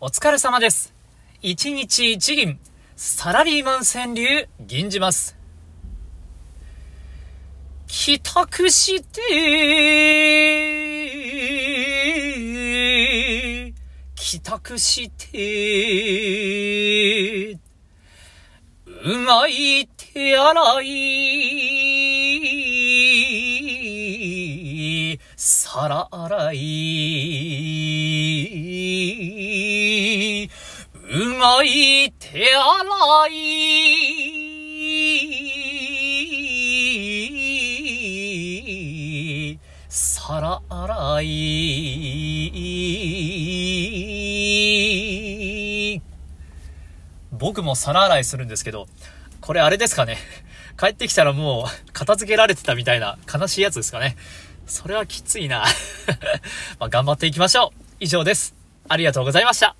お疲れ様です。一日一銀、サラリーマン川柳、銀じます。帰宅して、帰宅して、うまい手洗い、皿洗い、うまい手洗い、皿洗い。僕も皿洗いするんですけど、これあれですかね。帰ってきたらもう片付けられてたみたいな悲しいやつですかね。それはきついな。ま頑張っていきましょう。以上です。ありがとうございました。